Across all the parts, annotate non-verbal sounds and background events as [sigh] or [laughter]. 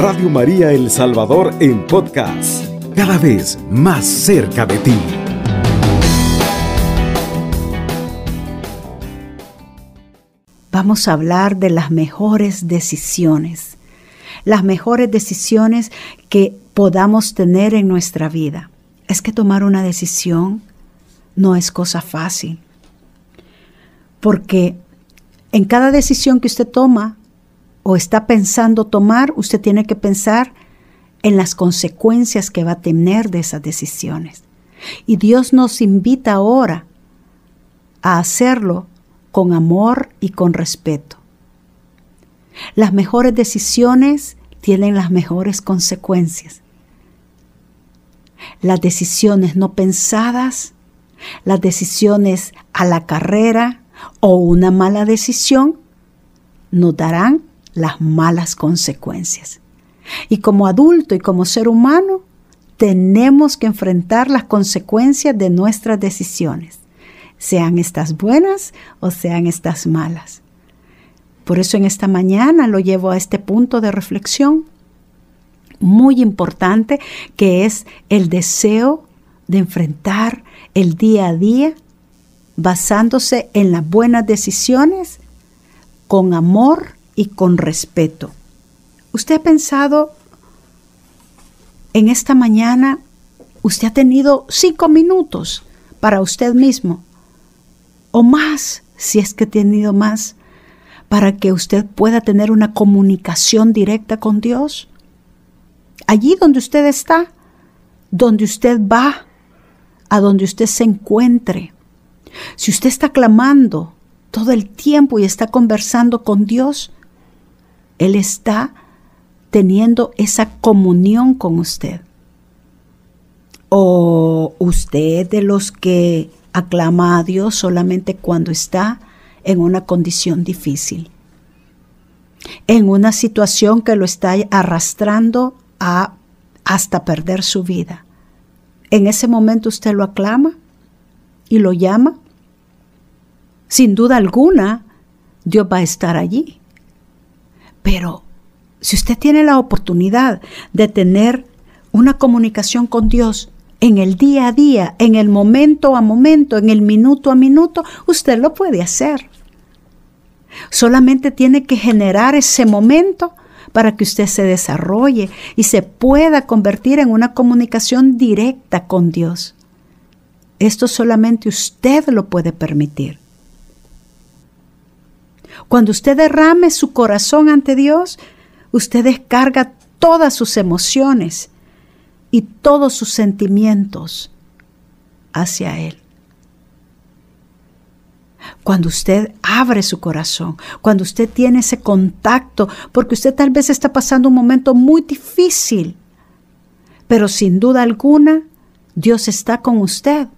Radio María El Salvador en podcast, cada vez más cerca de ti. Vamos a hablar de las mejores decisiones, las mejores decisiones que podamos tener en nuestra vida. Es que tomar una decisión no es cosa fácil, porque en cada decisión que usted toma o está pensando tomar, usted tiene que pensar en las consecuencias que va a tener de esas decisiones. Y Dios nos invita ahora a hacerlo con amor y con respeto. Las mejores decisiones tienen las mejores consecuencias. Las decisiones no pensadas, las decisiones a la carrera o una mala decisión nos darán las malas consecuencias. Y como adulto y como ser humano, tenemos que enfrentar las consecuencias de nuestras decisiones, sean estas buenas o sean estas malas. Por eso en esta mañana lo llevo a este punto de reflexión muy importante que es el deseo de enfrentar el día a día basándose en las buenas decisiones con amor y con respeto. ¿Usted ha pensado en esta mañana, usted ha tenido cinco minutos para usted mismo o más, si es que ha tenido más, para que usted pueda tener una comunicación directa con Dios? Allí donde usted está, donde usted va, a donde usted se encuentre. Si usted está clamando todo el tiempo y está conversando con Dios, él está teniendo esa comunión con usted. O usted de los que aclama a Dios solamente cuando está en una condición difícil, en una situación que lo está arrastrando a hasta perder su vida. En ese momento usted lo aclama y lo llama. Sin duda alguna, Dios va a estar allí. Pero si usted tiene la oportunidad de tener una comunicación con Dios en el día a día, en el momento a momento, en el minuto a minuto, usted lo puede hacer. Solamente tiene que generar ese momento para que usted se desarrolle y se pueda convertir en una comunicación directa con Dios. Esto solamente usted lo puede permitir. Cuando usted derrame su corazón ante Dios, usted descarga todas sus emociones y todos sus sentimientos hacia Él. Cuando usted abre su corazón, cuando usted tiene ese contacto, porque usted tal vez está pasando un momento muy difícil, pero sin duda alguna Dios está con usted.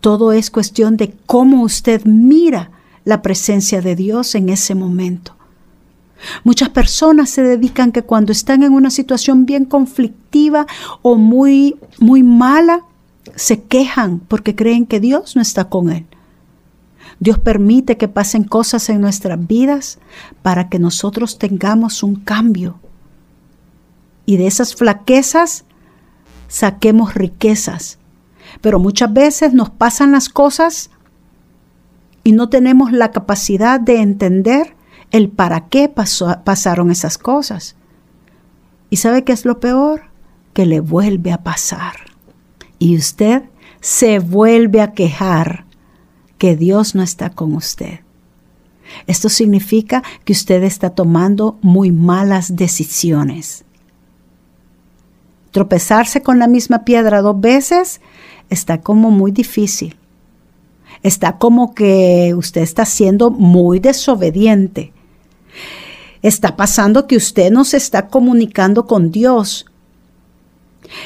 Todo es cuestión de cómo usted mira la presencia de Dios en ese momento. Muchas personas se dedican que cuando están en una situación bien conflictiva o muy muy mala, se quejan porque creen que Dios no está con él. Dios permite que pasen cosas en nuestras vidas para que nosotros tengamos un cambio. Y de esas flaquezas saquemos riquezas. Pero muchas veces nos pasan las cosas y no tenemos la capacidad de entender el para qué pasaron esas cosas. ¿Y sabe qué es lo peor? Que le vuelve a pasar. Y usted se vuelve a quejar que Dios no está con usted. Esto significa que usted está tomando muy malas decisiones. Tropezarse con la misma piedra dos veces está como muy difícil está como que usted está siendo muy desobediente. Está pasando que usted no se está comunicando con Dios.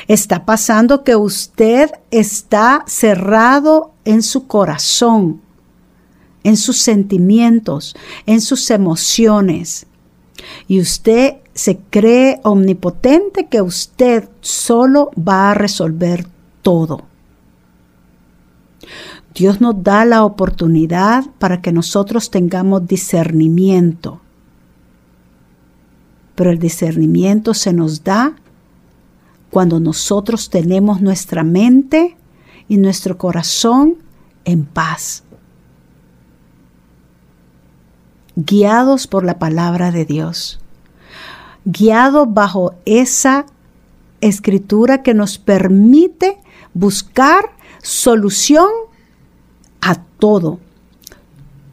Está pasando que usted está cerrado en su corazón, en sus sentimientos, en sus emociones. Y usted se cree omnipotente que usted solo va a resolver todo. Dios nos da la oportunidad para que nosotros tengamos discernimiento. pero el discernimiento se nos da cuando nosotros tenemos nuestra mente y nuestro corazón en paz, guiados por la palabra de Dios, guiados bajo esa escritura que nos permite buscar solución todo.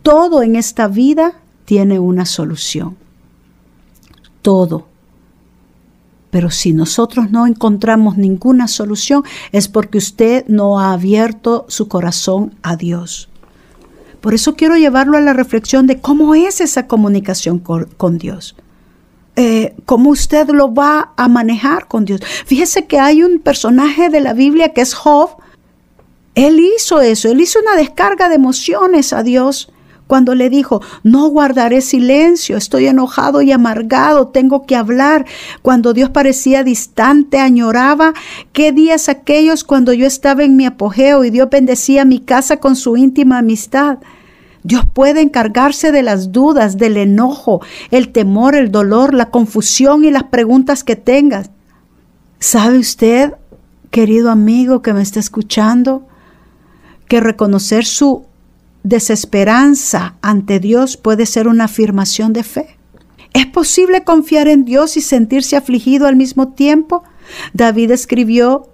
Todo en esta vida tiene una solución. Todo. Pero si nosotros no encontramos ninguna solución es porque usted no ha abierto su corazón a Dios. Por eso quiero llevarlo a la reflexión de cómo es esa comunicación con, Dios. Eh, cómo usted lo va a manejar con Dios. Fíjese que hay un personaje de la Biblia que es Job. Él hizo eso, él hizo una descarga de emociones a Dios cuando le dijo, no guardaré silencio, estoy enojado y amargado, tengo que hablar. Cuando Dios parecía distante, añoraba, qué días aquellos cuando yo estaba en mi apogeo y Dios bendecía mi casa con su íntima amistad. Dios puede encargarse de las dudas, del enojo, el temor, el dolor, la confusión y las preguntas que tengas. ¿Sabe usted, querido amigo que me está escuchando, que reconocer su desesperanza ante Dios puede ser una afirmación de fe. ¿Es posible confiar en Dios y sentirse afligido al mismo tiempo? David escribió,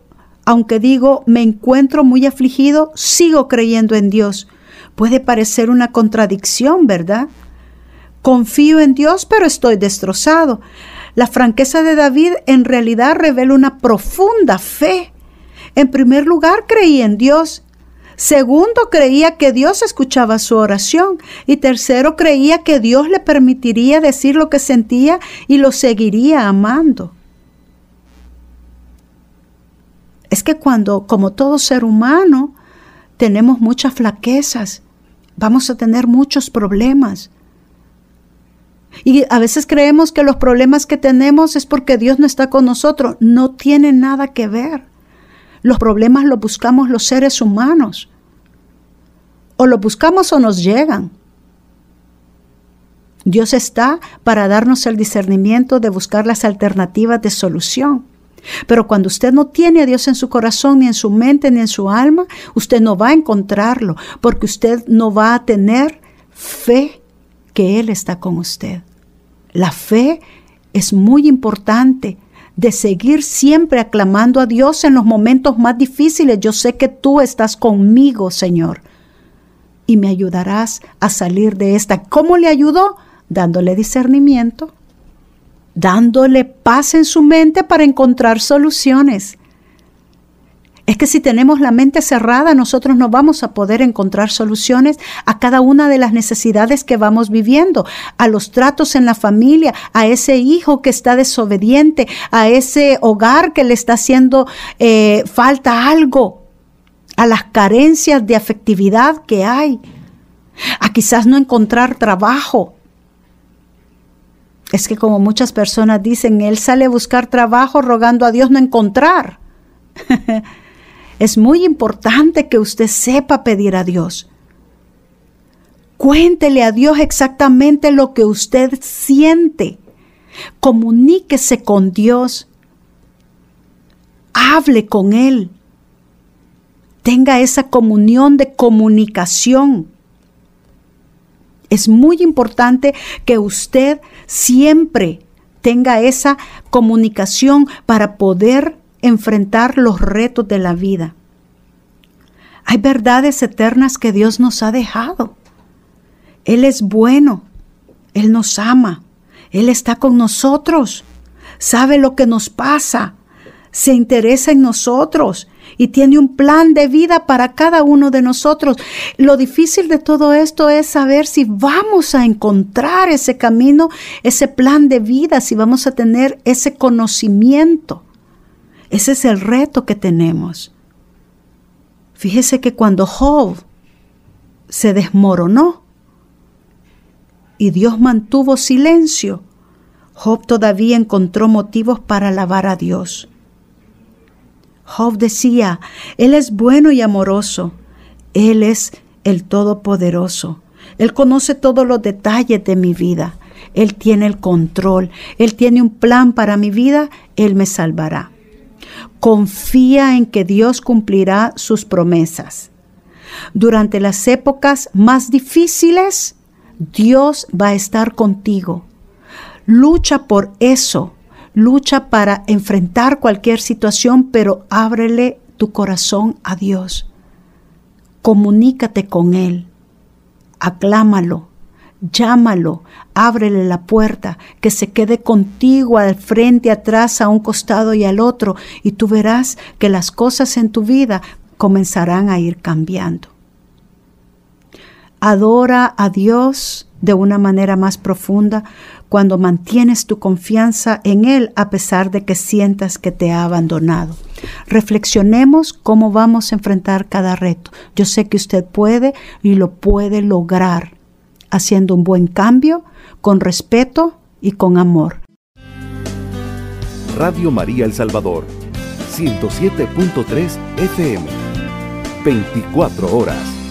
aunque digo, me encuentro muy afligido, sigo creyendo en Dios. Puede parecer una contradicción, ¿verdad? Confío en Dios, pero estoy destrozado. La franqueza de David en realidad revela una profunda fe. En primer lugar, creí en Dios Segundo, creía que Dios escuchaba su oración. Y tercero, creía que Dios le permitiría decir lo que sentía y lo seguiría amando. Es que cuando, como todo ser humano, tenemos muchas flaquezas, vamos a tener muchos problemas. Y a veces creemos que los problemas que tenemos es porque Dios no está con nosotros. No tiene nada que ver. Los problemas los buscamos los seres humanos. O los buscamos o nos llegan. Dios está para darnos el discernimiento de buscar las alternativas de solución. Pero cuando usted no tiene a Dios en su corazón, ni en su mente, ni en su alma, usted no va a encontrarlo, porque usted no va a tener fe que Él está con usted. La fe es muy importante de seguir siempre aclamando a Dios en los momentos más difíciles. Yo sé que tú estás conmigo, Señor, y me ayudarás a salir de esta. ¿Cómo le ayudó? Dándole discernimiento, dándole paz en su mente para encontrar soluciones. Es que si tenemos la mente cerrada, nosotros no vamos a poder encontrar soluciones a cada una de las necesidades que vamos viviendo, a los tratos en la familia, a ese hijo que está desobediente, a ese hogar que le está haciendo eh, falta algo, a las carencias de afectividad que hay, a quizás no encontrar trabajo. Es que como muchas personas dicen, él sale a buscar trabajo rogando a Dios no encontrar. [laughs] Es muy importante que usted sepa pedir a Dios. Cuéntele a Dios exactamente lo que usted siente. Comuníquese con Dios. Hable con Él. Tenga esa comunión de comunicación. Es muy importante que usted siempre tenga esa comunicación para poder enfrentar los retos de la vida. Hay verdades eternas que Dios nos ha dejado. Él es bueno, Él nos ama, Él está con nosotros, sabe lo que nos pasa, se interesa en nosotros y tiene un plan de vida para cada uno de nosotros. Lo difícil de todo esto es saber si vamos a encontrar ese camino, ese plan de vida, si vamos a tener ese conocimiento. Ese es el reto que tenemos. Fíjese que cuando Job se desmoronó y Dios mantuvo silencio, Job todavía encontró motivos para alabar a Dios. Job decía, Él es bueno y amoroso, Él es el Todopoderoso, Él conoce todos los detalles de mi vida, Él tiene el control, Él tiene un plan para mi vida, Él me salvará. Confía en que Dios cumplirá sus promesas. Durante las épocas más difíciles, Dios va a estar contigo. Lucha por eso, lucha para enfrentar cualquier situación, pero ábrele tu corazón a Dios. Comunícate con Él, aclámalo, llámalo, ábrele la puerta, que se quede contigo al frente, atrás, a un costado y al otro, y tú verás que las cosas en tu vida comenzarán a ir cambiando. Adora a Dios de una manera más profunda cuando mantienes tu confianza en Él a pesar de que sientas que te ha abandonado. Reflexionemos cómo vamos a enfrentar cada reto. Yo sé que usted puede y lo puede lograr haciendo un buen cambio con respeto y con amor. Radio María El Salvador, 107.3 FM, 24 horas.